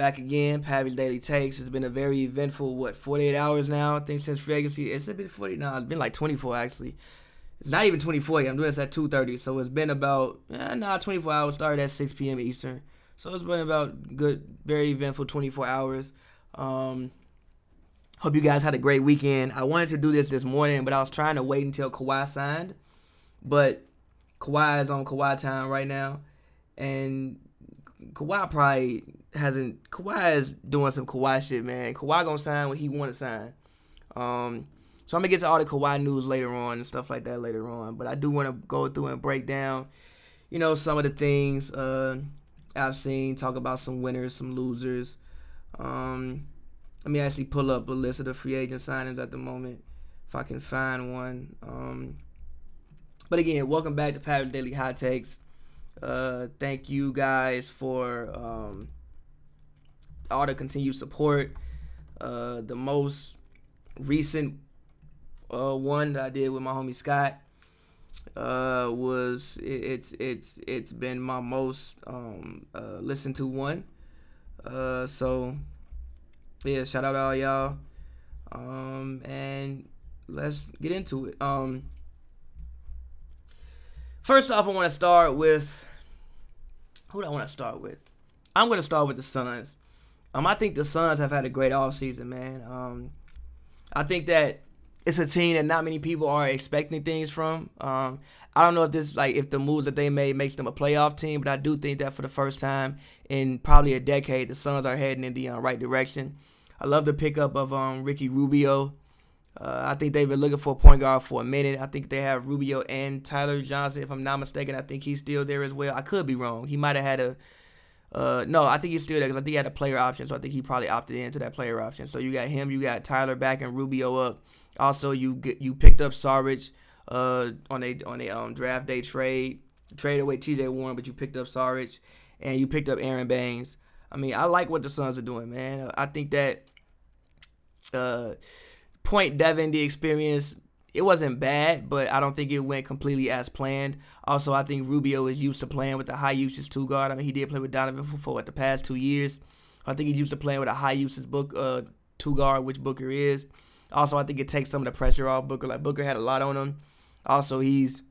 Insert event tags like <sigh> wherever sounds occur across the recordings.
back again. Pavi's Daily Takes. It's been a very eventful, what, 48 hours now, I think, since free agency. It's been 40 now. It's been like 24, actually. It's not even 24 yet. I'm doing this at 2.30. So it's been about, eh, nah, 24 hours. Started at 6 p.m. Eastern. So it's been about good, very eventful 24 hours. Um, hope you guys had a great weekend. I wanted to do this this morning, but I was trying to wait until Kawhi signed. But Kawhi is on Kawhi time right now. And Kawhi probably hasn't. Kawhi is doing some Kawhi shit, man. Kawhi gonna sign what he want to sign. Um, so I'm gonna get to all the Kawhi news later on and stuff like that later on. But I do want to go through and break down, you know, some of the things uh, I've seen. Talk about some winners, some losers. Um, let me actually pull up a list of the free agent signings at the moment, if I can find one. Um, but again, welcome back to Pavi's Daily Hot Takes. Uh, thank you guys for um, all the continued support. Uh, the most recent uh, one that I did with my homie Scott uh, was it, it's it's it's been my most um, uh, listened to one. Uh, so yeah, shout out to all y'all. Um, and let's get into it. Um, first off, I want to start with who do I want to start with? I'm going to start with the Suns. Um, I think the Suns have had a great offseason, man. Um, I think that it's a team that not many people are expecting things from. Um, I don't know if this like if the moves that they made makes them a playoff team, but I do think that for the first time in probably a decade, the Suns are heading in the uh, right direction. I love the pickup of um, Ricky Rubio. Uh, I think they've been looking for a point guard for a minute. I think they have Rubio and Tyler Johnson, if I'm not mistaken. I think he's still there as well. I could be wrong. He might have had a. Uh, no, I think he's still there because I think he had a player option, so I think he probably opted into that player option. So you got him, you got Tyler back and Rubio up. Also, you get, you picked up Saric uh, on a on a um, draft day trade, trade away T.J. Warren, but you picked up Saric and you picked up Aaron Baynes. I mean, I like what the Suns are doing, man. I think that uh, Point Devin, the experience, it wasn't bad, but I don't think it went completely as planned. Also, I think Rubio is used to playing with a high usage two guard. I mean, he did play with Donovan for, for the past two years. I think he's used to playing with a high usage book uh, two guard, which Booker is. Also, I think it takes some of the pressure off Booker. Like Booker had a lot on him. Also, he's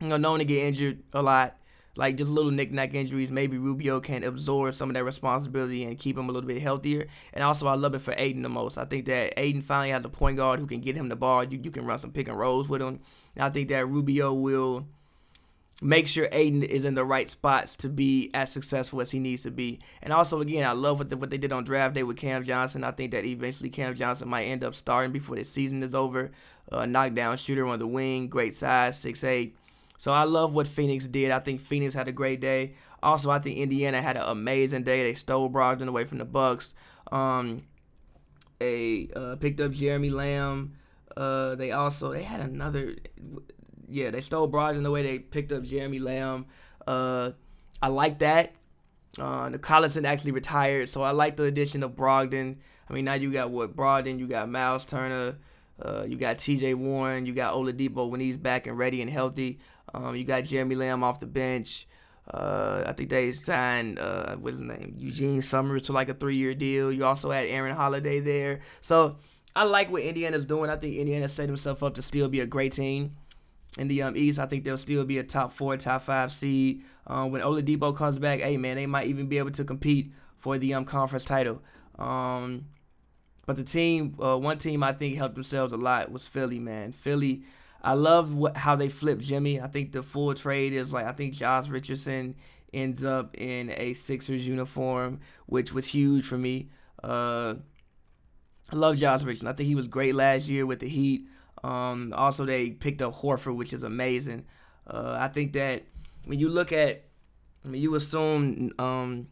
you know known to get injured a lot like just little knick-knack injuries, maybe Rubio can absorb some of that responsibility and keep him a little bit healthier. And also, I love it for Ayton the most. I think that Ayton finally has a point guard who can get him the ball. You, you can run some pick and rolls with him. And I think that Rubio will make sure Ayton is in the right spots to be as successful as he needs to be. And also, again, I love what, the, what they did on draft day with Cam Johnson. I think that eventually Cam Johnson might end up starting before the season is over. Uh, knockdown shooter on the wing, great size, six eight. So I love what Phoenix did. I think Phoenix had a great day. Also, I think Indiana had an amazing day. They stole Brogdon away from the Bucks. Um, they uh, picked up Jeremy Lamb. Uh, they also they had another. Yeah, they stole Brogdon the way they picked up Jeremy Lamb. Uh, I like that. Uh, the Collison actually retired, so I like the addition of Brogdon. I mean, now you got what Brogdon, you got Miles Turner, uh, you got T.J. Warren, you got Oladipo when he's back and ready and healthy. Um, you got Jeremy Lamb off the bench. Uh, I think they signed uh, what's his name, Eugene Summers to like a three-year deal. You also had Aaron Holiday there, so I like what Indiana's doing. I think Indiana set himself up to still be a great team in the um, East. I think they'll still be a top four, top five seed. Um, when Oladipo comes back, hey man, they might even be able to compete for the um conference title. Um, but the team, uh, one team I think helped themselves a lot was Philly. Man, Philly I love what, how they flipped Jimmy. I think the full trade is like I think Josh Richardson ends up in a Sixers uniform, which was huge for me. Uh, I love Josh Richardson. I think he was great last year with the Heat. Um, also, they picked up Horford, which is amazing. Uh, I think that when you look at, I mean, you assume um,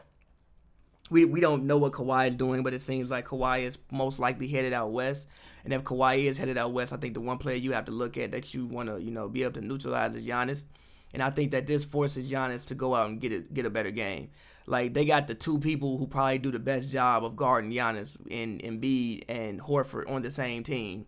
we we don't know what Kawhi is doing, but it seems like Kawhi is most likely headed out west. And if Kawhi is headed out west, I think the one player you have to look at that you want to, you know, be able to neutralize is Giannis. And I think that this forces Giannis to go out and get a, get a better game. Like they got the two people who probably do the best job of guarding Giannis in Embiid and Horford on the same team.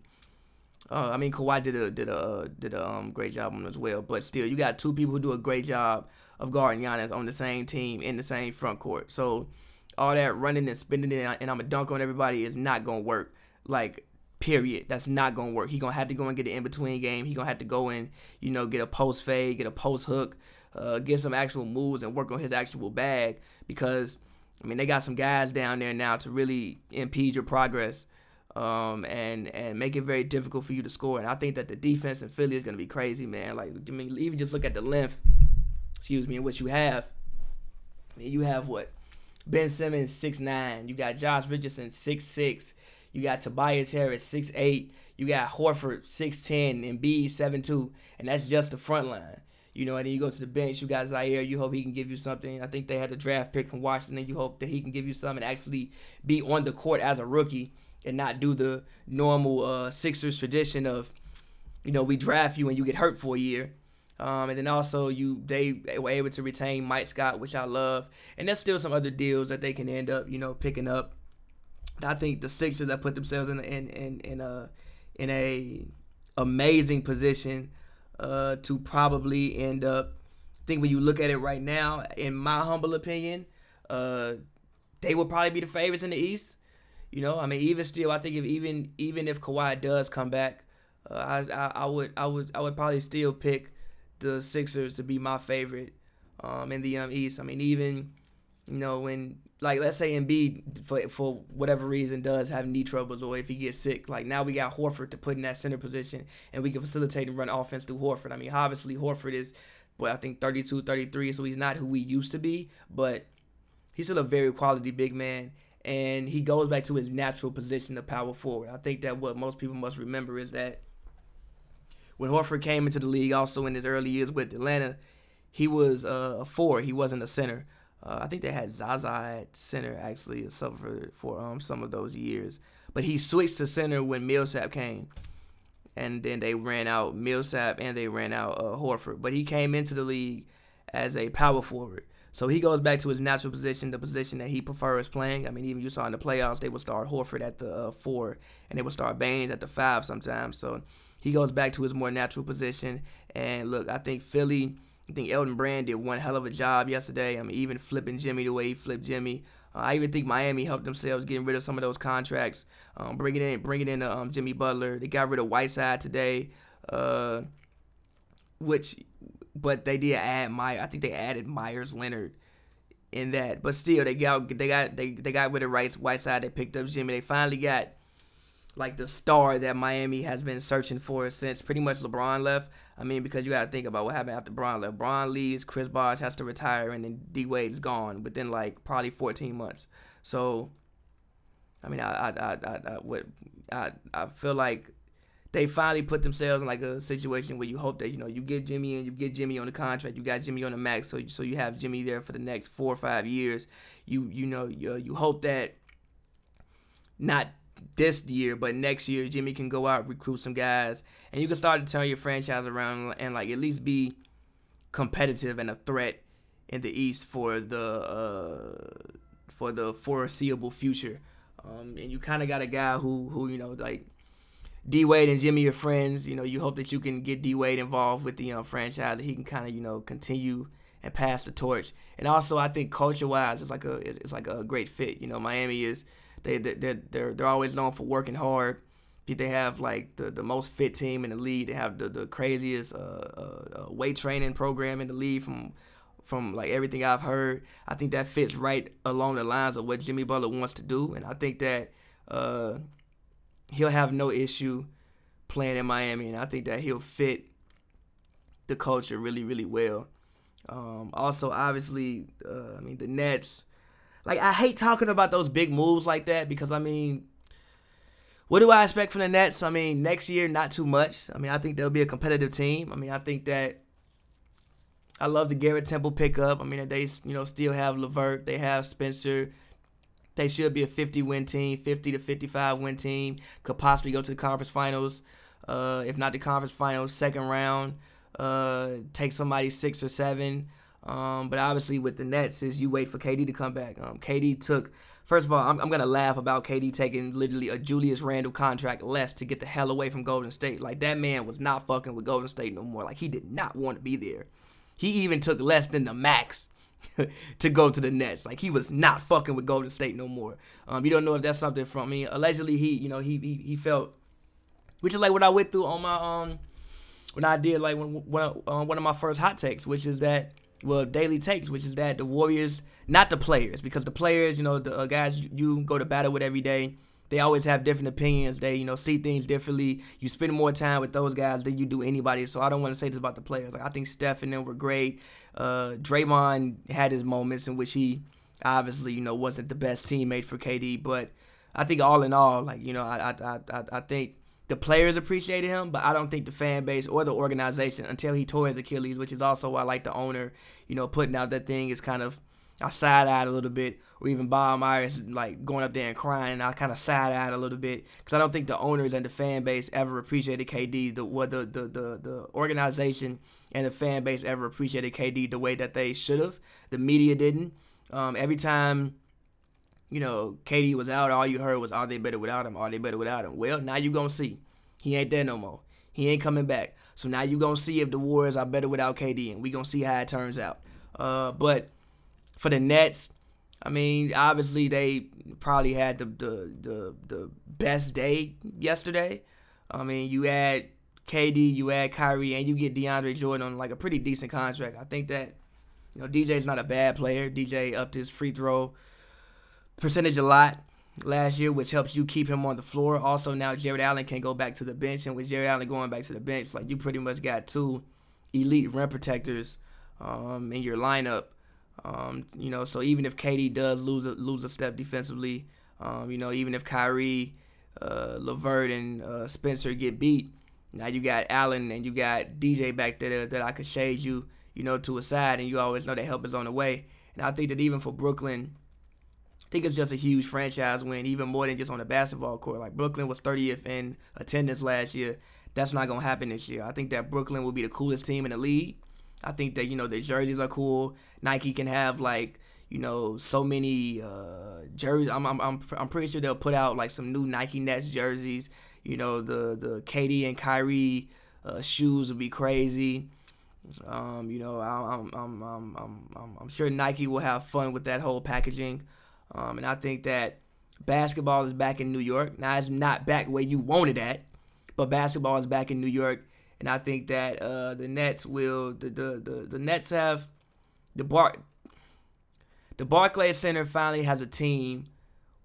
Uh, I mean, Kawhi did a did a did a um, great job on as well, but still, you got two people who do a great job of guarding Giannis on the same team in the same front court. So all that running and spinning it, and I'm a dunk on everybody is not gonna work. Like period. That's not gonna work. He gonna have to go and get an in between game. He gonna have to go and you know get a post fade, get a post hook, uh, get some actual moves and work on his actual bag because I mean they got some guys down there now to really impede your progress. Um, and and make it very difficult for you to score. And I think that the defense in Philly is going to be crazy, man. Like I mean, even just look at the length, excuse me, and what you have. I mean, you have what Ben Simmons six nine. You got Josh Richardson six six. You got Tobias Harris six eight. You got Horford six ten Embiid seven two, and that's just the front line. You know, and then you go to the bench. You got Zhaire. You hope he can give you something. I think they had a draft pick from Washington. You hope that he can give you something and actually be on the court as a rookie and not do the normal uh, Sixers tradition of, you know, we draft you and you get hurt for a year. Um, and then also you they were able to retain Mike Scott, which I love. And there's still some other deals that they can end up, you know, picking up. I think the Sixers that put themselves in in in, in a in a amazing position uh, to probably end up. I think when you look at it right now, in my humble opinion, uh, they will probably be the favorites in the East. You know, I mean, even still, I think if even even if Kawhi does come back, uh, I, I, I would I would I would probably still pick the Sixers to be my favorite um, in the um, East. I mean, even you know when like let's say Embiid for for whatever reason does have knee troubles or if he gets sick, like now we got Horford to put in that center position and we can facilitate and run offense through Horford. I mean, obviously Horford is well, I think 32, 33, so he's not who he used to be, but he's still a very quality big man and he goes back to his natural position of power forward. I think that what most people must remember is that when Horford came into the league, also in his early years with Atlanta, he was uh, a four. He wasn't a center. Uh, I think they had Zaza at center actually, for for um, some of those years. But he switched to center when Millsap came, and then they ran out Millsap and they ran out uh, Horford. But he came into the league as a power forward. So he goes back to his natural position, the position that he prefers playing. I mean, even you saw in the playoffs, they would start Horford at the uh, four, and they would start Baynes at the five sometimes. So he goes back to his more natural position. And look, I think Philly, I think Elton Brand did one hell of a job yesterday. I mean, even flipping Jimmy the way he flipped Jimmy. Uh, I even think Miami helped themselves getting rid of some of those contracts, um, bringing in bringing in um, Jimmy Butler. They got rid of Whiteside today, uh, which but they did add my. I think they added Meyers Leonard in that. But still, they got they got they they got rid of Rice Whiteside. They picked up Jimmy. They finally got like the star that Miami has been searching for since pretty much LeBron left. I mean, because you got to think about what happened after LeBron left. LeBron leaves, Chris Bosh has to retire, and then D Wade's gone within like probably 14 months. So, I mean, I I I I, I, what, I, I feel like they finally put themselves in like a situation where you hope that you know you get Jimmy and you get Jimmy on the contract, you got Jimmy on the max, so so you have Jimmy there for the next four or five years. You you know you, you hope that not this year, but next year Jimmy can go out recruit some guys, and you can start to turn your franchise around and like at least be competitive and a threat in the East for the uh, for the foreseeable future. Um, and you kind of got a guy who who you know like D Wade and Jimmy are friends. You know, you hope that you can get D Wade involved with the um, franchise. That he can kind of you know continue and pass the torch. And also, I think culture wise, it's like a it's like a great fit. You know, Miami is they they they're they're always known for working hard. They have like the, the most fit team in the league. They have the, the craziest uh, uh, uh, weight training program in the league from from like everything I've heard. I think that fits right along the lines of what Jimmy Butler wants to do, and I think that uh, he'll have no issue playing in Miami, and I think that he'll fit the culture really, really well. Um, also, obviously, uh, I mean the Nets. Like I hate talking about those big moves like that because I mean, what do I expect from the Nets? I mean, next year not too much. I mean, I think they'll be a competitive team. I mean, I think that I love the Garrett Temple pickup. I mean, they you know still have LeVert, they have Spencer, they should be a 50 win team, 50 to 55 win team. Could possibly go to the conference finals. Uh, if not the conference finals, second round. Uh, take somebody six or seven. Um, but obviously with the Nets is you wait for KD to come back. Um, KD took first of all, I'm, I'm, gonna laugh about KD taking literally a Julius Randle contract less to get the hell away from Golden State. Like that man was not fucking with Golden State no more. Like he did not want to be there. He even took less than the max <laughs> to go to the Nets. Like he was not fucking with Golden State no more. Um, you don't know if that's something from me. Allegedly, he you know he he, he felt, which is like what I went through on my um when I did like when uh, one of my first hot takes, which is that well daily takes, which is that the Warriors, not the players, because the players, you know, the uh, guys you, go to battle with every day they always have different opinions. They, you know, see things differently. You spend more time with those guys than you do anybody. So I don't want to say this about the players. Like I think Steph and them were great. Uh, Draymond had his moments in which he obviously, you know, wasn't the best teammate for KD. But I think all in all, like you know, I I I, I think the players appreciated him, but I don't think the fan base or the organization until he tore his Achilles, which is also why I like the owner, you know, putting out that thing is kind of I side eyed a little bit, or even Bob Myers like going up there and crying. And I kind of side eyed a little bit because I don't think the owners and the fan base ever appreciated KD the what the, the the the organization and the fan base ever appreciated KD the way that they should have. The media didn't. Um, every time you know KD was out, all you heard was, "Are they better without him? Are they better without him?" Well, now you gonna see. He ain't there no more. He ain't coming back. So now you gonna see if the Warriors are better without KD, and we gonna see how it turns out. Uh, but for the Nets, I mean, obviously they probably had the the the, the best day yesterday. I mean, you add KD, you add Kyrie, and you get DeAndre Jordan on like a pretty decent contract. I think that you know DJ's not a bad player. DJ upped his free throw percentage a lot last year, which helps you keep him on the floor. Also, now Jarrett Allen can go back to the bench, and with Jarrett Allen going back to the bench, like you pretty much got two elite rim protectors um, in your lineup um, you know, so even if KD does lose a, lose a step defensively, um, you know, even if Kyrie, uh, LeVert, and uh, Spencer get beat, now you got Allen and you got DJ back there that I could shade you, you know, to a side, and you always know that help is on the way. And I think that even for Brooklyn, I think it's just a huge franchise win, even more than just on the basketball court. Like Brooklyn was 30th in attendance last year. That's not gonna happen this year. I think that Brooklyn will be the coolest team in the league. I think that you know the jerseys are cool. Nike can have like you know so many uh, jerseys. I'm, I'm I'm I'm pretty sure they'll put out like some new Nike Nets jerseys. You know the the KD and Kyrie uh, shoes will be crazy. Um, you know I'm I'm, I'm I'm I'm I'm sure Nike will have fun with that whole packaging. Um, and I think that basketball is back in New York. Now it's not back where you want it at, but basketball is back in New York and I think that uh, the Nets will the, the the the Nets have the bar the Barclays Center finally has a team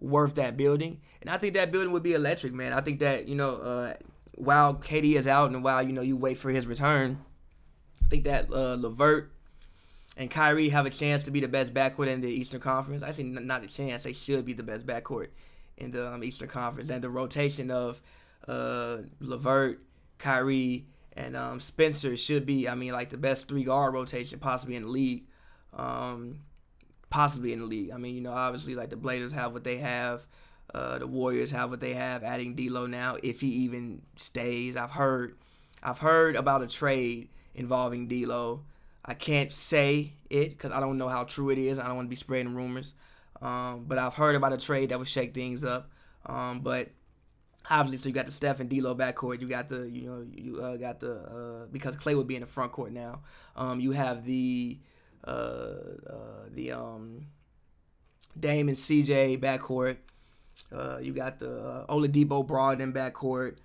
worth that building, and I think that building would be electric, man. I think that you know uh, while KD is out and while you know you wait for his return, I think that uh, LeVert and Kyrie have a chance to be the best backcourt in the Eastern Conference. I say not a chance; they should be the best backcourt in the um, Eastern Conference. And the rotation of uh, LeVert, Kyrie, and um, Spencer should be, I mean, like the best three guard rotation possibly in the league. Um, possibly in the league. I mean, you know, obviously, like the Blazers have what they have. Uh, the Warriors have what they have. Adding D'Lo now, if he even stays, I've heard, I've heard about a trade involving D'Lo. I can't say it because I don't know how true it is. I don't want to be spreading rumors. Um, but I've heard about a trade that would shake things up. Um, but obviously, so you got the Steph and D'Lo backcourt. You got the you know you uh, got the uh, because Clay would be in the front court now. Um, you have the uh, uh the um, Dame and CJ backcourt. Uh, you got the uh, Oladipo Brogdon backcourt.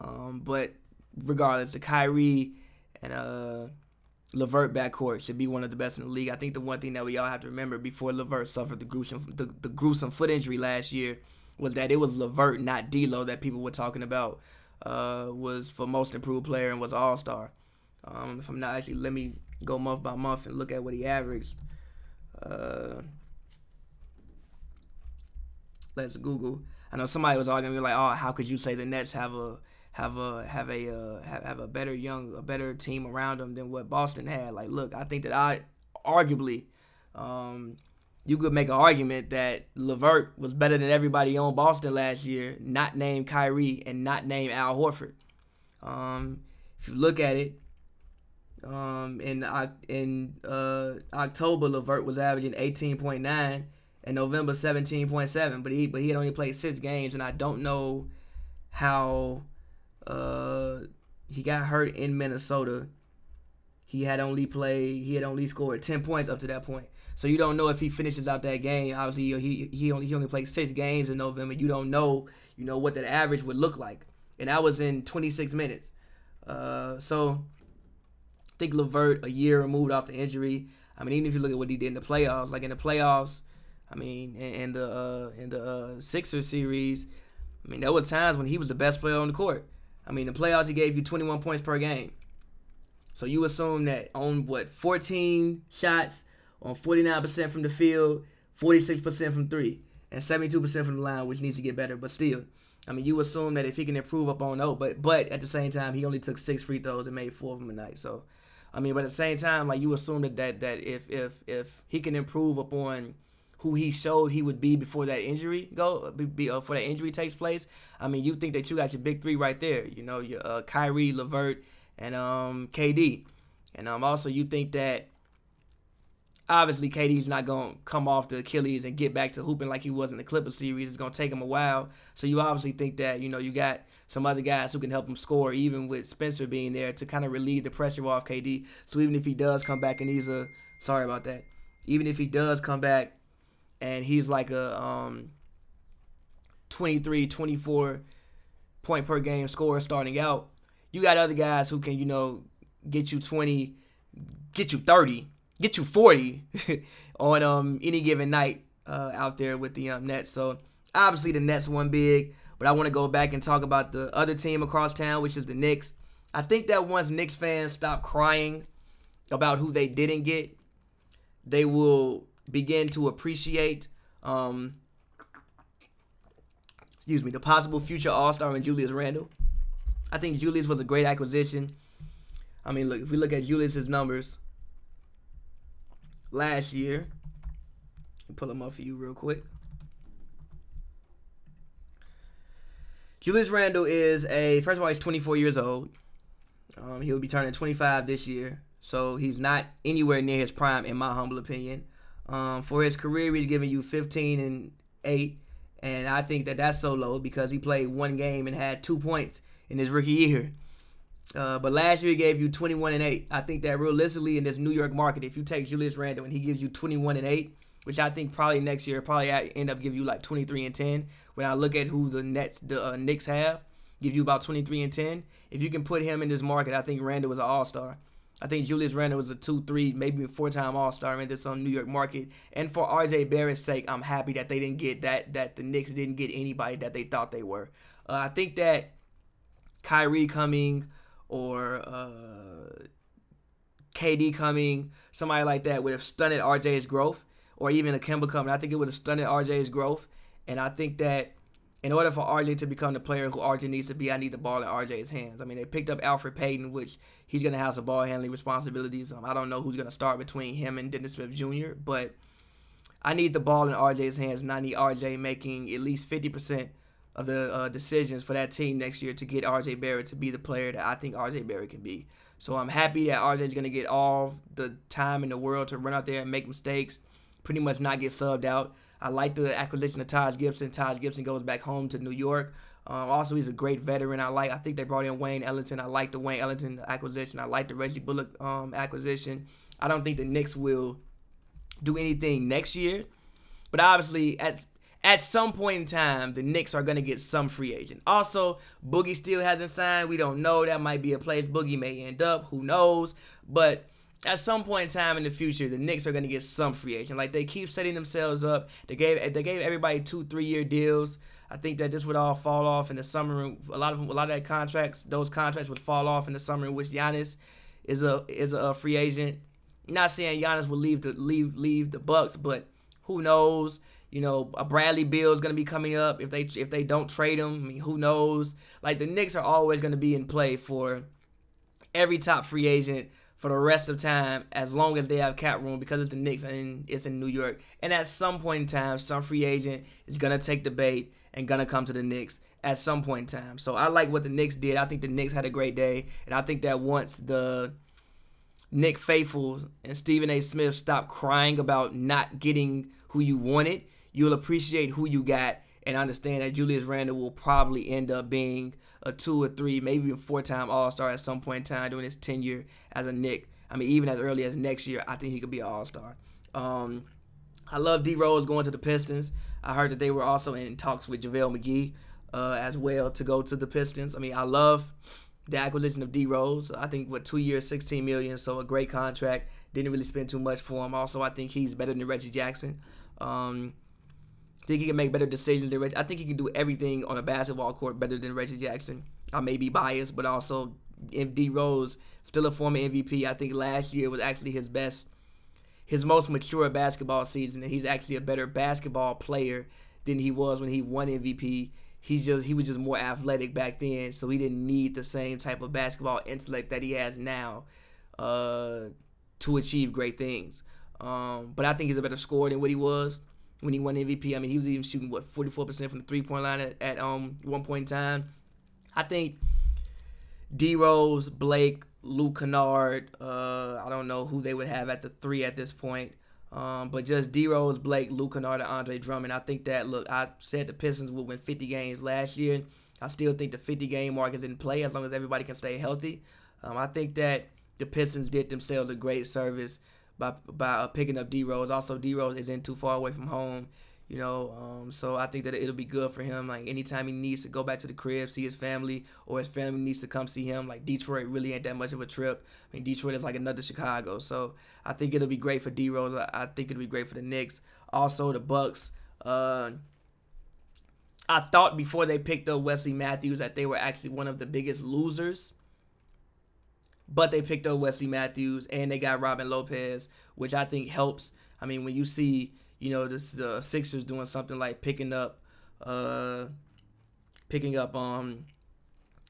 Um, but regardless, the Kyrie and uh, LeVert backcourt should be one of the best in the league. I think the one thing that we all have to remember before LeVert suffered the gruesome the, the gruesome foot injury last year was that it was LeVert, not D'Lo, that people were talking about. Uh, was for most improved player and was All Star. Um, if I'm not actually, let me go month by month and look at what he averaged. Uh, let's Google. I know somebody was arguing like, "Oh, how could you say the Nets have a have a have a uh, have, have a better young a better team around them than what Boston had?" Like, look, I think that I arguably um, you could make an argument that LeVert was better than everybody on Boston last year, not named Kyrie and not named Al Horford. Um, if you look at it, um, in in uh, October, LeVert was averaging 18.9 and November 17.7, but he but he had only played six games, and I don't know how uh, he got hurt in Minnesota. He had only played he had only scored 10 points up to that point. So you don't know if he finishes out that game. Obviously, he he only he only played six games in November. You don't know, you know what that average would look like, and that was in 26 minutes. Uh, so I think LeVert a year removed off the injury. I mean, even if you look at what he did in the playoffs, like in the playoffs, I mean, in, the uh, in the uh, Sixers series, I mean, there were times when he was the best player on the court. I mean, the playoffs he gave you 21 points per game. So you assume that on what 14 shots on 49% from the field, 46% from three, and 72% from the line, which needs to get better. But still, I mean, you assume that if he can improve up on those, but but at the same time, he only took six free throws and made four of them a night. So, I mean, but at the same time, like you assume that that, that if if if he can improve upon who he showed he would be before that injury go uh, before that injury takes place. I mean, you think that you got your big three right there. You know, your uh, Kyrie, LeVert, and um KD, and um also you think that obviously KD's not gonna come off the Achilles and get back to hooping like he was in the Clippers series. It's gonna take him a while. So you obviously think that you know you got some other guys who can help him score, even with Spencer being there to kind of relieve the pressure off KD. So even if he does come back and he's a sorry about that, even if he does come back and he's like a um 23, 24 point per game scorer starting out, you got other guys who can you know get you 20, get you 30 get you 40 <laughs> on um any given night uh, out there with the um, Nets. So obviously the Nets won big, but I want to go back and talk about the other team across town, which is the Knicks. I think that once Knicks fans stop crying about who they didn't get, they will begin to appreciate um, excuse me, the possible future All-Star in Julius Randle. I think Julius was a great acquisition. I mean, look, if we look at Julius's numbers, last year. Pull them up for you real quick. Julius Randle is a first of all he's 24 years old. Um, he'll be turning 25 this year, so he's not anywhere near his prime in my humble opinion. Um, for his career, he's giving you 15 and eight, and I think that that's so low because he played one game and had two points in his rookie year. Uh, but last year he gave you 21 and 8. I think that realistically in this New York market, if you take Julius Randle and he gives you 21 and 8, which I think probably next year probably I end up giving you like 23 and 10. When I look at who the Nets, the uh, Knicks have, give you about 23 and 10. If you can put him in this market, I think Randle was an All Star. I think Julius Randle was a two, three, maybe four time All Star in this on New York market. And for RJ Barrett's sake, I'm happy that they didn't get that. That the Knicks didn't get anybody that they thought they were. Uh, I think that Kyrie coming or uh, KD coming, somebody like that would have stunted RJ's growth, or even a Kemba coming. I think it would have stunted RJ's growth. And I think that in order for RJ to become the player who RJ needs to be, I need the ball in RJ's hands. I mean, they picked up Elfrid Payton, which he's going to have some ball handling responsibilities. Um, I don't know who's going to start between him and Dennis Smith Jr., but I need the ball in RJ's hands, and I need RJ making at least 50% of the uh, decisions for that team next year to get RJ Barrett to be the player that I think RJ Barrett can be. So I'm happy that RJ is going to get all the time in the world to run out there and make mistakes, pretty much not get subbed out. I like the acquisition of Taj Gibson. Taj Gibson goes back home to New York. Um, also, he's a great veteran. I like. I think they brought in Wayne Ellington. I like the Wayne Ellington acquisition. I like the Reggie Bullock um, acquisition. I don't think the Knicks will do anything next year, but obviously, at at some point in time, the Knicks are going to get some free agent. Also, Boogie still hasn't signed. We don't know. That might be a place Boogie may end up. Who knows? But at some point in time in the future, the Knicks are going to get some free agent. Like they keep setting themselves up. They gave they gave everybody two three year deals. I think that this would all fall off in the summer. A lot of a lot of that contracts, those contracts would fall off in the summer in which Giannis is a is a free agent. Not saying Giannis will leave the leave leave the Bucks, but who knows? You know, a Bradley Beal is to be coming up if they if they don't trade him. I mean, who knows? Like the Knicks are always to be in play for every top free agent for the rest of time as long as they have cap room because it's the Knicks and it's in New York. And at some point in time, some free agent is gonna take the bait and gonna come to the Knicks at some point in time. So I like what the Knicks did. I think the Knicks had a great day, and I think that once the Knick Faithful and Stephen A. Smith stop crying about not getting who you wanted, you'll appreciate who you got and understand that Julius Randle will probably end up being a two or three, maybe a four time All Star at some point in time during his tenure as a Knick. I mean, even as early as next year, I think he could be an All Star. Um, I love D Rose going to the Pistons. I heard that they were also in talks with JaVale McGee uh, as well to go to the Pistons. I mean, I love the acquisition of D Rose. I think what two years, sixteen million, so a great contract. Didn't really spend too much for him. Also, I think he's better than Reggie Jackson. Um, think he can make better decisions than Reggie. I think he can do everything on a basketball court better than Reggie Jackson. I may be biased, but also if D Rose still a former MVP, I think last year was actually his best, his most mature basketball season, and he's actually a better basketball player than he was when he won MVP he's just he was just more athletic back then, so he didn't need the same type of basketball intellect that he has now uh, to achieve great things. Um, but I think he's a better scorer than what he was when he won MVP. I mean, he was even shooting what 44% from the three point line at, at um one point in time. I think D Rose, Blake, Luke Kennard. Uh, I don't know who they would have at the three at this point. Um, but just D Rose, Blake, Luke Kennard, and Andre Drummond. I think that look, I said the Pistons would win 50 games last year. I still think the 50 game mark is in play as long as everybody can stay healthy. Um, I think that the Pistons did themselves a great service by by uh, picking up D Rose. Also, D Rose isn't too far away from home. You know, um, so I think that it'll be good for him. Like anytime he needs to go back to the crib, see his family, or his family needs to come see him. Like Detroit really ain't that much of a trip. I mean, Detroit is like another Chicago. So I think it'll be great for D Rose. I, I think it'll be great for the Knicks. Also, the Bucks. Uh, I thought before they picked up Wesley Matthews that they were actually one of the biggest losers. But they picked up Wesley Matthews and they got Robin Lopez, which I think helps. I mean, when you see you know, this the Sixers doing something like picking up, uh, picking up um,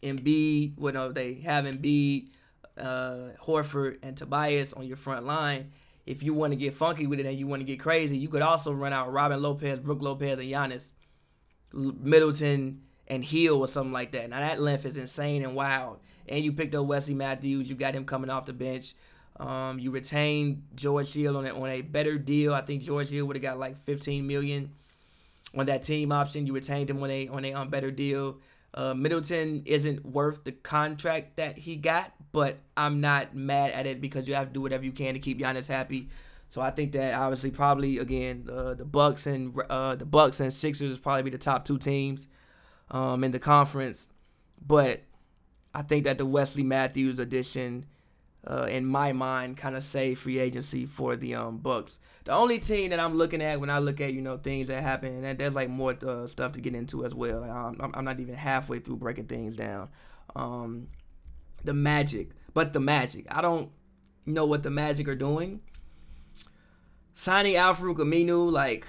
Embiid. Well, no, they have Embiid, uh, Horford, and Tobias on your front line. If you want to get funky with it and you want to get crazy, you could also run out Robin Lopez, Brook Lopez, and Giannis, Middleton, and Hill or something like that. Now that length is insane and wild. And you picked up Wesley Matthews. You got him coming off the bench. Um, you retained George Hill on a, on a better deal. I think George Hill would have got like 15 million on that team option. You retained him on a on a um, better deal. Uh, Middleton isn't worth the contract that he got, but I'm not mad at it because you have to do whatever you can to keep Giannis happy. So I think that obviously probably again uh, the Bucks and uh, the Bucks and Sixers probably be the top two teams um, in the conference, but I think that the Wesley Matthews addition uh, in my mind, kind of saved free agency for the um Bucks. The only team that I'm looking at when I look at you know things that happen, and there's like more uh, stuff to get into as well. I'm, I'm not even halfway through breaking things down. Um, the Magic, but the Magic, I don't know what the Magic are doing. Signing Al-Farouq Aminu, like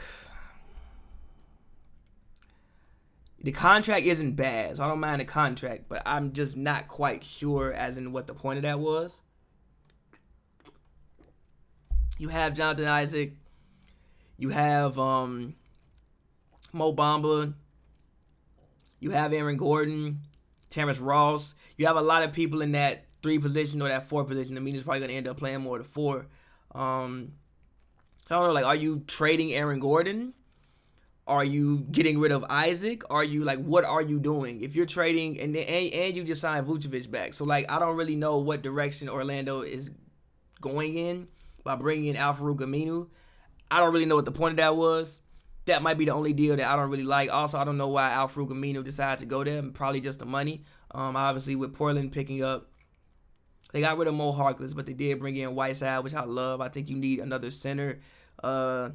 the contract isn't bad, so I don't mind the contract, but I'm just not quite sure as in what the point of that was. You have Jonathan Isaac. You have um, Mo Bamba. You have Aaron Gordon, Terrence Ross. You have a lot of people in that three position or that four position. I mean, probably going to end up playing more the four. Um, I don't know. Like, are you trading Aaron Gordon? Are you getting rid of Isaac? Are you like what are you doing? If you're trading and and, and you just signed Vucevic back, so like I don't really know what direction Orlando is going in by bringing in Al-Farouq Aminu. I don't really know what the point of that was. That might be the only deal that I don't really like. Also, I don't know why Al-Farouq Aminu decided to go there. Probably just the money. Um, obviously, with Portland picking up, they got rid of Mo Harkless, but they did bring in Whiteside, which I love. I think you need another center. Uh,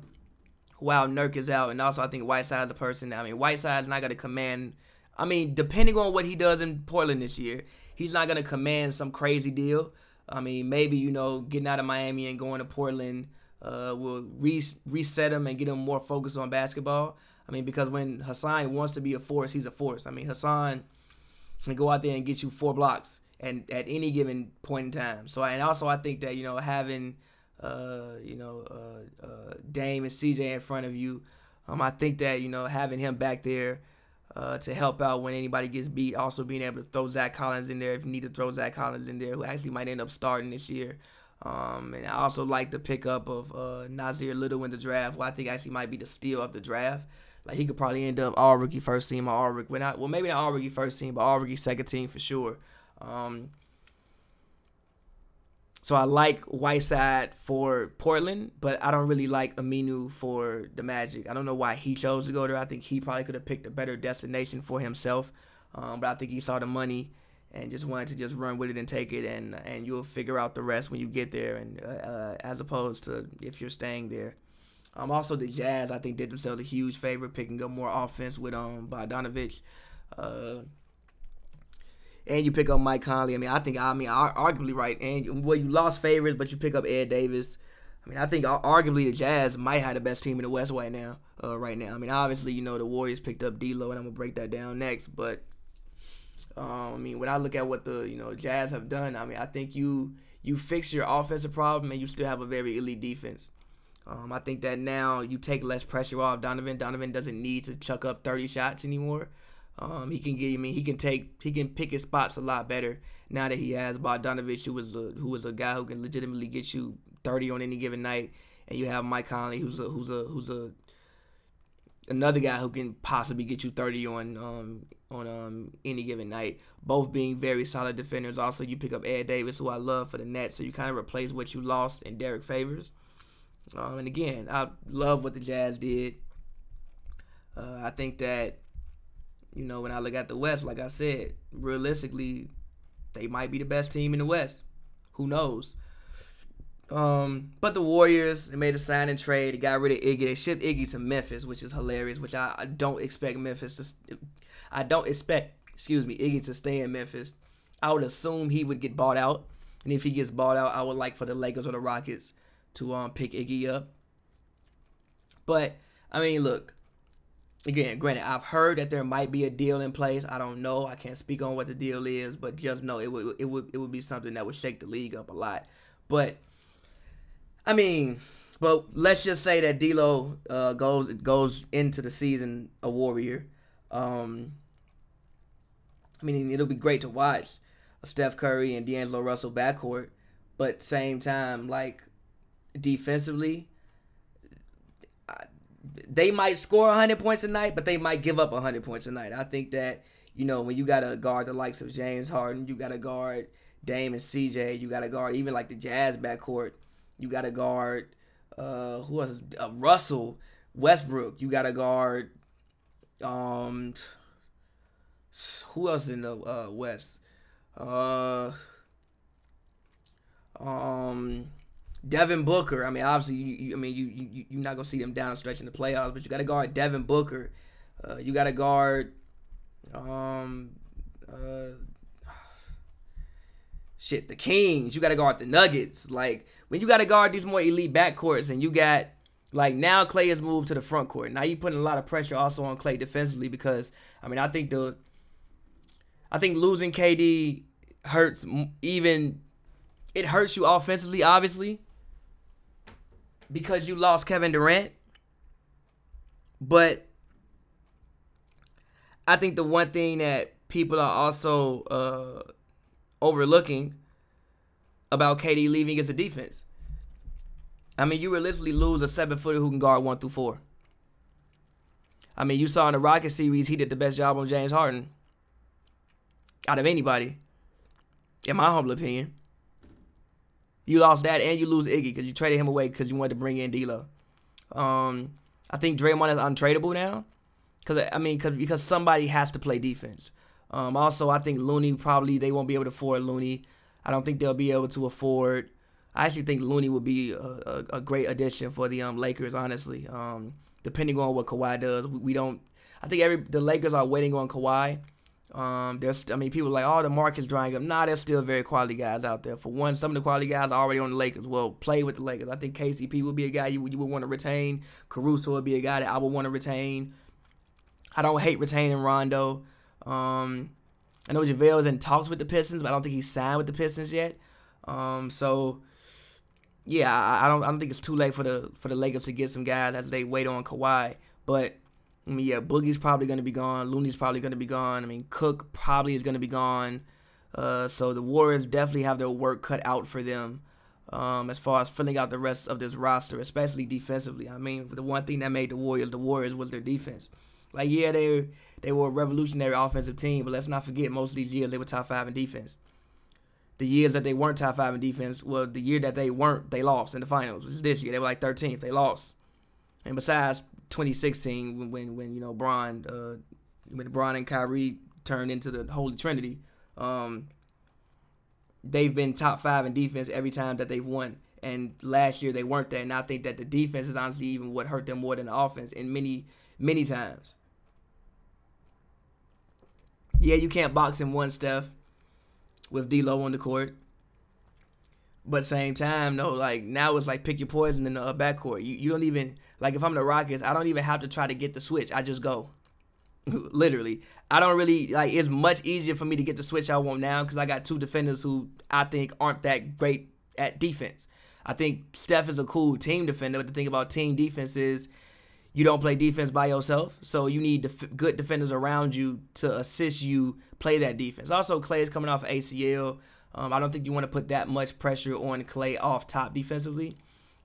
while Nurk is out, and also I think Whiteside's a person. I mean, Whiteside's not gonna command. I mean, depending on what he does in Portland this year, he's not gonna command some crazy deal. I mean, maybe you know, getting out of Miami and going to Portland uh, will re- reset him and get him more focused on basketball. I mean, because when Hassan wants to be a force, he's a force. I mean, Hassan can go out there and get you four blocks and at any given point in time. So, and also I think that you know having uh, you know uh, uh, Dame and CJ in front of you, um, I think that you know having him back there uh, to help out when anybody gets beat. Also being able to throw Zach Collins in there if you need to throw Zach Collins in there, who actually might end up starting this year. Um, and I also like the pickup of uh, Nassir Little in the draft, who I think actually might be the steal of the draft. Like he could probably end up all rookie first team or all rookie, well, not, well maybe not all rookie first team, but all rookie second team for sure. Um, so I like Whiteside for Portland, but I don't really like Aminu for the Magic. I don't know why he chose to go there. I think he probably could have picked a better destination for himself. Um, but I think he saw the money and just wanted to just run with it and take it, and and you'll figure out the rest when you get there. And uh, uh, as opposed to if you're staying there. Um, also the Jazz I think did themselves a huge favor picking up more offense with um Bogdanovic. Uh, and you pick up Mike Conley. I mean, I think I mean arguably right. And well, you lost favorites, but you pick up Ed Davis. I mean, I think arguably the Jazz might have the best team in the West right now. Uh, right now, I mean, obviously, you know, the Warriors picked up D'Lo, and I'm gonna break that down next. But um, I mean, when I look at what the you know Jazz have done, I mean, I think you you fix your offensive problem, and you still have a very elite defense. Um, I think that now you take less pressure off Donovan. Donovan doesn't need to chuck up 30 shots anymore. Um, he can get. I mean, he can take. He can pick his spots a lot better now that he has Bogdanovic, who was a who was a guy who can legitimately get you 30 on any given night, and you have Mike Conley, who's a who's a who's a another guy who can possibly get you 30 on um on um any given night. Both being very solid defenders. Also, you pick up Ed Davis, who I love for the Nets, so you kind of replace what you lost in Derrick Favors. Um, and again, I love what the Jazz did. Uh, I think that you know, when I look at the West, like I said, realistically, they might be the best team in the West. Who knows? Um, but the Warriors they made a sign and trade. They got rid of Iggy. They shipped Iggy to Memphis, which is hilarious. Which I, I don't expect Memphis to. I don't expect, excuse me, Iggy to stay in Memphis. I would assume he would get bought out, and if he gets bought out, I would like for the Lakers or the Rockets to um pick Iggy up. But I mean, look, again, granted, I've heard that there might be a deal in place. I don't know. I can't speak on what the deal is, but just know it would it would it would be something that would shake the league up a lot. But I mean, but let's just say that D'Lo uh, goes goes into the season a warrior. Um, I mean, it'll be great to watch Steph Curry and D'Angelo Russell backcourt, but same time, like defensively, they might score 100 points a night, but they might give up 100 points a night. I think that, you know, when you got to guard the likes of James Harden, you got to guard Dame and CJ, you got to guard even like the Jazz backcourt, you got to guard, uh, who else? Uh, Russell, Westbrook, you got to guard, um, who else in the uh, West? Uh, um, Devin Booker. I mean, obviously, you, you I mean, you, you you're not gonna see them down stretch in the playoffs, but you got to guard Devin Booker. Uh, you got to guard, um, uh, shit, the Kings. You got to guard the Nuggets. Like when you got to guard these more elite backcourts, and you got like now Clay has moved to the front court. Now you putting a lot of pressure also on Clay defensively because I mean I think the I think losing KD hurts even it hurts you offensively obviously because you lost Kevin Durant. But I think the one thing that people are also uh, overlooking about KD leaving is the defense. I mean, you realistically lose a seven footer who can guard one through four. I mean, you saw in the Rocket series, he did the best job on James Harden out of anybody, in my humble opinion. You lost that, and you lose Iggy because you traded him away because you wanted to bring in D'Lo. Um, I think Draymond is untradeable now, because I mean, cause, because somebody has to play defense. Um, also, I think Looney probably they won't be able to afford Looney. I don't think they'll be able to afford. I actually think Looney would be a, a, a great addition for the um, Lakers. Honestly, um, depending on what Kawhi does, we, we don't. I think every the Lakers are waiting on Kawhi. Um, there's, I mean, people like, oh, the market's drying up. Nah, there's still very quality guys out there. For one, some of the quality guys are already on the Lakers. Well, play with the Lakers. I think KCP would be a guy you, you would want to retain. Caruso would be a guy that I would want to retain. I don't hate retaining Rondo. Um, I know JaVale is in talks with the Pistons, but I don't think he's signed with the Pistons yet. Um, so yeah, I, I, don't I don't think it's too late for the for the Lakers to get some guys as they wait on Kawhi. But I mean, yeah, Boogie's probably going to be gone. Looney's probably going to be gone. I mean, Cook probably is going to be gone. Uh, so the Warriors definitely have their work cut out for them um, as far as filling out the rest of this roster, especially defensively. I mean, the one thing that made the Warriors the Warriors was their defense. Like, yeah, they they were a revolutionary offensive team, but let's not forget most of these years they were top five in defense. The years that they weren't top five in defense, well, the year that they weren't, they lost in the finals. It's this year they were like 13th, they lost. And besides 2016, when when, you know Bron, uh, when Bron and Kyrie turned into the Holy Trinity, um, they've been top five in defense every time that they've won. And last year they weren't that. And I think that the defense is honestly even what hurt them more than the offense in many, many times. Yeah, you can't box in one Steph with D'Lo on the court. But same time, no, like now it's like pick your poison in the uh, backcourt. You you don't even like if I'm the Rockets, I don't even have to try to get the switch. I just go. <laughs> Literally, I don't really like. It's much easier for me to get the switch I want now because I got two defenders who I think aren't that great at defense. I think Steph is a cool team defender, but the thing about team defense is you don't play defense by yourself, so you need def- good defenders around you to assist you play that defense. Also, Klay is coming off ACL. Um, I don't think you want to put that much pressure on Klay off top defensively.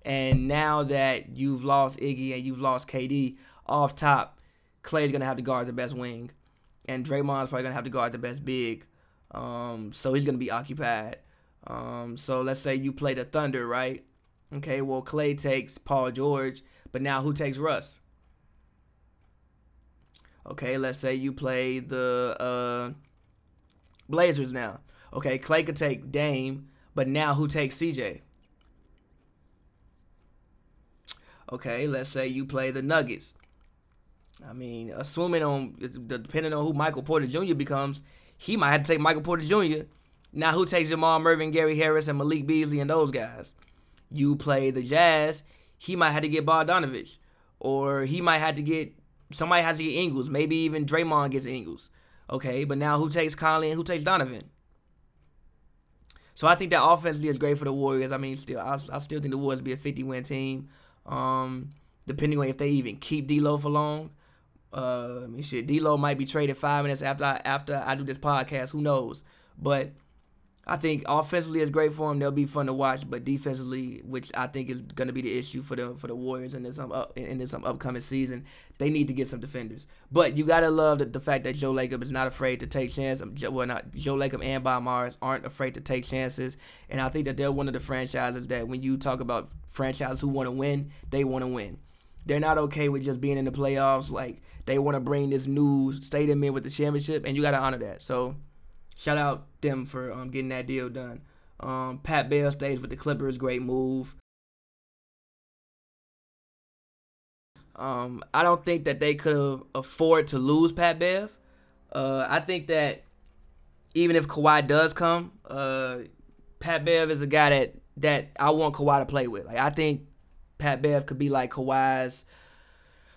And now that you've lost Iggy and you've lost KD off top, Klay's gonna have to guard the best wing, and Draymond's probably gonna have to guard the best big. Um, so he's gonna be occupied. Um, so let's say you play the Thunder, right? Okay, well Klay takes Paul George, but now who takes Russ? Okay, let's say you play the uh, Blazers now. Okay, Klay could take Dame, but now who takes CJ? Okay, let's say you play the Nuggets. I mean, assuming on depending on who Michael Porter Jr. becomes, he might have to take Michael Porter Jr. Now, who takes Jamal Murray, Gary Harris, and Malik Beasley and those guys? You play the Jazz, he might have to get Bogdanovic, or he might have to get somebody has to get Ingles. Maybe even Draymond gets Ingles. Okay, but now who takes Conley and who takes Donovan? So I think that offensively is great for the Warriors. I mean, still, I, I still think the Warriors be a 50 win team. Um, depending on if they even keep D'Lo for long. Uh, I mean, shit, D'Lo might be traded five minutes after I, after I do this podcast. Who knows? But I think offensively is great for them. They'll be fun to watch, but defensively, which I think is going to be the issue for the for the Warriors in this um, in this um, upcoming season, they need to get some defenders. But you gotta love the, the fact that Joe Lacob is not afraid to take chances. Well, not Joe Lacob and Bob Myers aren't afraid to take chances, and I think that they're one of the franchises that when you talk about franchises who want to win, they want to win. They're not okay with just being in the playoffs. Like they want to bring this new stadium in with the championship, and you gotta honor that. So shout out them for um, getting that deal done. Um, Pat Bev stays with the Clippers, great move. Um, I don't think that they could afford to lose Pat Bev. Uh, I think that even if Kawhi does come, uh, Pat Bev is a guy that that I want Kawhi to play with. Like I think Pat Bev could be like Kawhi's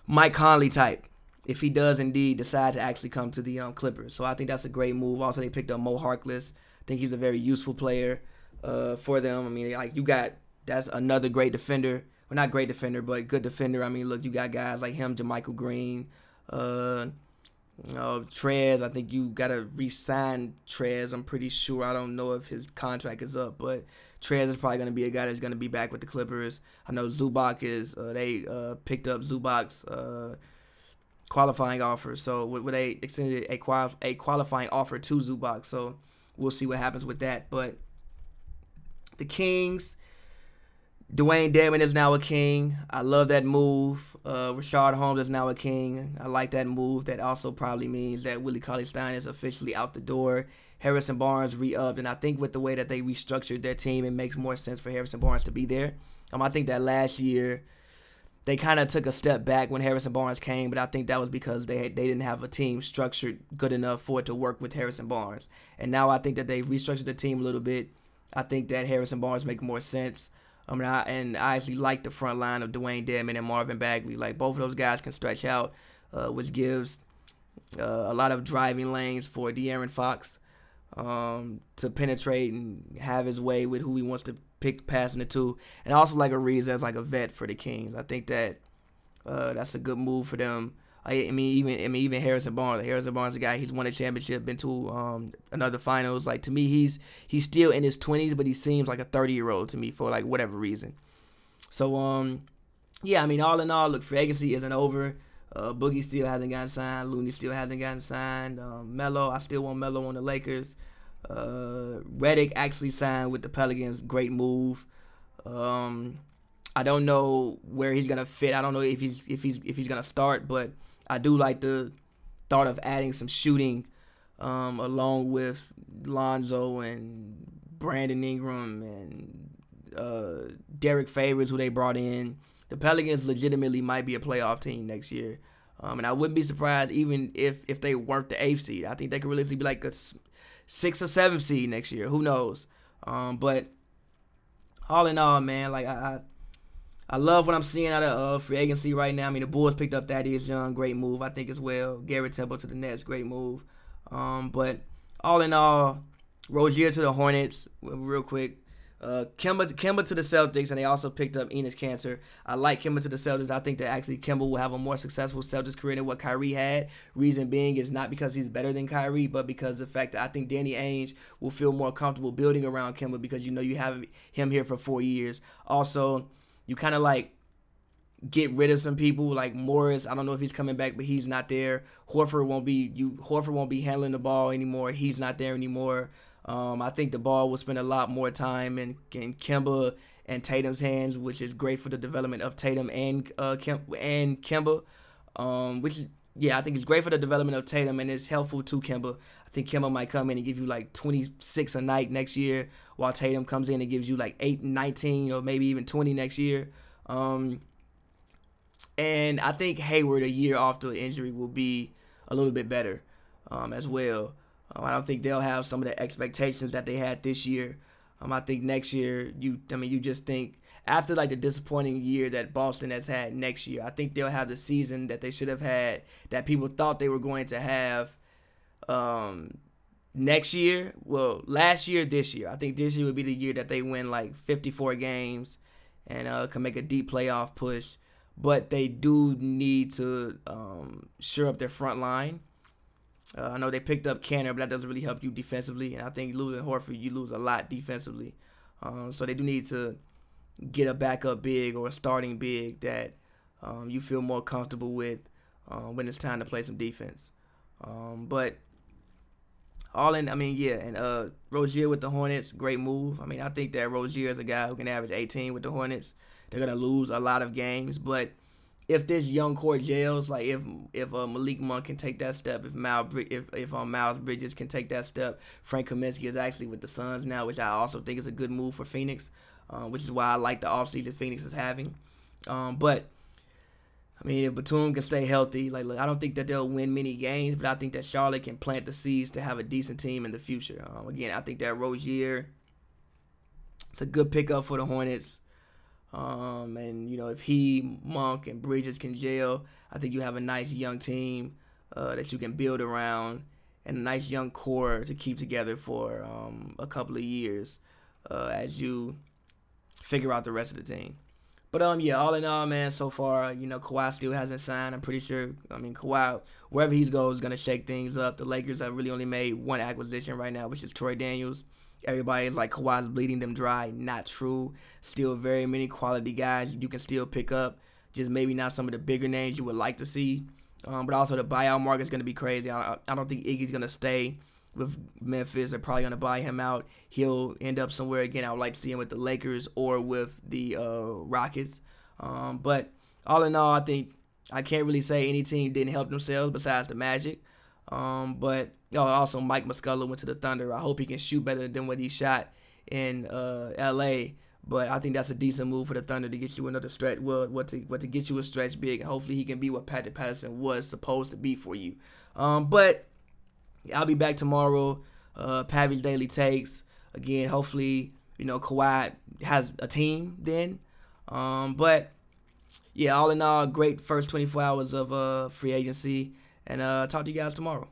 Mike Conley type if he does indeed decide to actually come to the um, Clippers. So I think that's a great move. Also, they picked up Mo Harkless. I think he's a very useful player uh, for them. I mean, like you got that's another great defender. Well, not great defender, but good defender. I mean, look, you got guys like him, JaMychal Green, uh, uh, Trez. I think you got to re-sign Trez. I'm pretty sure. I don't know if his contract is up, but Trez is probably going to be a guy that's going to be back with the Clippers. I know Zubac is. Uh, they uh, picked up Zubac's uh, qualifying offer. So with, they extended a a qualifying offer to Zubac. So we'll see what happens with that. But the Kings, Dewayne Dedmon is now a king. I love that move. Uh, Richaun Holmes is now a king. I like that move. That also probably means that Willie Cauley Stein is officially out the door. Harrison Barnes re-upped, and I think with the way that they restructured their team, it makes more sense for Harrison Barnes to be there. Um, I think that last year they kind of took a step back when Harrison Barnes came, but I think that was because they they didn't have a team structured good enough for it to work with Harrison Barnes. And now I think that they've restructured the team a little bit. I think that Harrison Barnes make more sense. I mean, I, and I actually like the front line of Dewayne Dedmon and Marvin Bagley. Like both of those guys can stretch out, uh, which gives uh, a lot of driving lanes for De'Aaron Fox um, to penetrate and have his way with who he wants to pick passing the two, and also like Ariza as like a vet for the Kings. I think that uh, that's a good move for them. I, I, mean, even I mean, even Harrison Barnes. Harrison Barnes, a guy he's won a championship, been to um, another finals. Like to me, he's he's still in his twenties, but he seems like a thirty year old to me for like whatever reason. So um, yeah, I mean, all in all, look, free isn't over. Uh, Boogie still hasn't gotten signed. Looney still hasn't gotten signed. Um, Melo, I still want Melo on the Lakers. Uh, Redick actually signed with the Pelicans. Great move. Um, I don't know where he's gonna fit. I don't know if he's if he's if he's gonna start, but I do like the thought of adding some shooting um, along with Lonzo and Brandon Ingram and uh, Derrick Favors, who they brought in. The Pelicans legitimately might be a playoff team next year. Um, and I wouldn't be surprised even if if they weren't the eighth seed. I think they could realistically be like a six or seven seed next year. Who knows? Um, but all in all, man, like I, I, I love what I'm seeing out of uh, free agency right now. I mean, the Bulls picked up Thaddeus Young, great move, I think as well. Garrett Temple to the Nets, great move. Um, but all in all, Rozier to the Hornets, real quick. Uh, Kemba, Kemba to the Celtics, and they also picked up Enes Kanter. I like Kemba to the Celtics. I think that actually Kemba will have a more successful Celtics career than what Kyrie had. Reason being is not because he's better than Kyrie, but because the fact that I think Danny Ainge will feel more comfortable building around Kemba because you know you have him here for four years. Also, you kind of like get rid of some people like Morris. I don't know if he's coming back, but he's not there. Horford won't be you. Horford won't be handling the ball anymore. He's not there anymore. Um, I think the ball will spend a lot more time in, in Kemba and Tatum's hands, which is great for the development of Tatum and uh, and Kemba. Um, which yeah, I think it's great for the development of Tatum and it's helpful to Kemba. I think Kemba might come in and give you like 26 a night next year, while Tatum comes in and gives you like 8, 19, or maybe even 20 next year. Um, and I think Hayward a year after injury will be a little bit better um, as well. Um, I don't think they'll have some of the expectations that they had this year. Um, I think next year, you, I mean, you just think after like the disappointing year that Boston has had next year, I think they'll have the season that they should have had that people thought they were going to have um, next year. Well, last year, this year. I think this year would be the year that they win like 54 games and uh, can make a deep playoff push. But they do need to um, shore up their front line. Uh, I know they picked up Kanter, but that doesn't really help you defensively. And I think losing Horford, you lose a lot defensively. Um, so they do need to get a backup big or a starting big that um, you feel more comfortable with uh, when it's time to play some defense. Um, but all in, I mean, yeah, and uh, Rozier with the Hornets, great move. I mean, I think that Rozier is a guy who can average 18 with the Hornets. They're gonna lose a lot of games, but if this young core gels, like if if uh, Malik Monk can take that step, if Mal if if um, Miles Bridges can take that step, Frank Kaminsky is actually with the Suns now, which I also think is a good move for Phoenix, um, which is why I like the offseason Phoenix is having. Um, but I mean, if Batum can stay healthy, like look, I don't think that they'll win many games, but I think that Charlotte can plant the seeds to have a decent team in the future. Um, again, I think that Rozier, it's a good pickup for the Hornets. Um, and you know, if he, Monk, and Bridges can gel, I think you have a nice young team uh, that you can build around, and a nice young core to keep together for um, a couple of years uh, as you figure out the rest of the team. But um, yeah, all in all, man, so far, you know, Kawhi still hasn't signed. I'm pretty sure. I mean, Kawhi, wherever he goes, is gonna shake things up. The Lakers have really only made one acquisition right now, which is Troy Daniels. Everybody is like Kawhi's bleeding them dry. Not true. Still very many quality guys you can still pick up. Just maybe not some of the bigger names you would like to see. Um, but also the buyout market is going to be crazy. I, I don't think Iggy's going to stay with Memphis. They're probably going to buy him out. He'll end up somewhere again. I would like to see him with the Lakers or with the uh, Rockets. Um, but all in all, I think I can't really say any team didn't help themselves besides the Magic. Um, but oh, also Mike Muscala went to the Thunder. I hope he can shoot better than what he shot in uh, L.A. But I think that's a decent move for the Thunder to get you another stretch. Well, what to what to get you a stretch big, hopefully he can be what Patrick Patterson was supposed to be for you. Um, but I'll be back tomorrow. Uh, Daily Takes again. Hopefully, you know Kawhi has a team then. Um, but yeah, all in all, great first 24 hours of uh, free agency. And uh, talk to you guys tomorrow.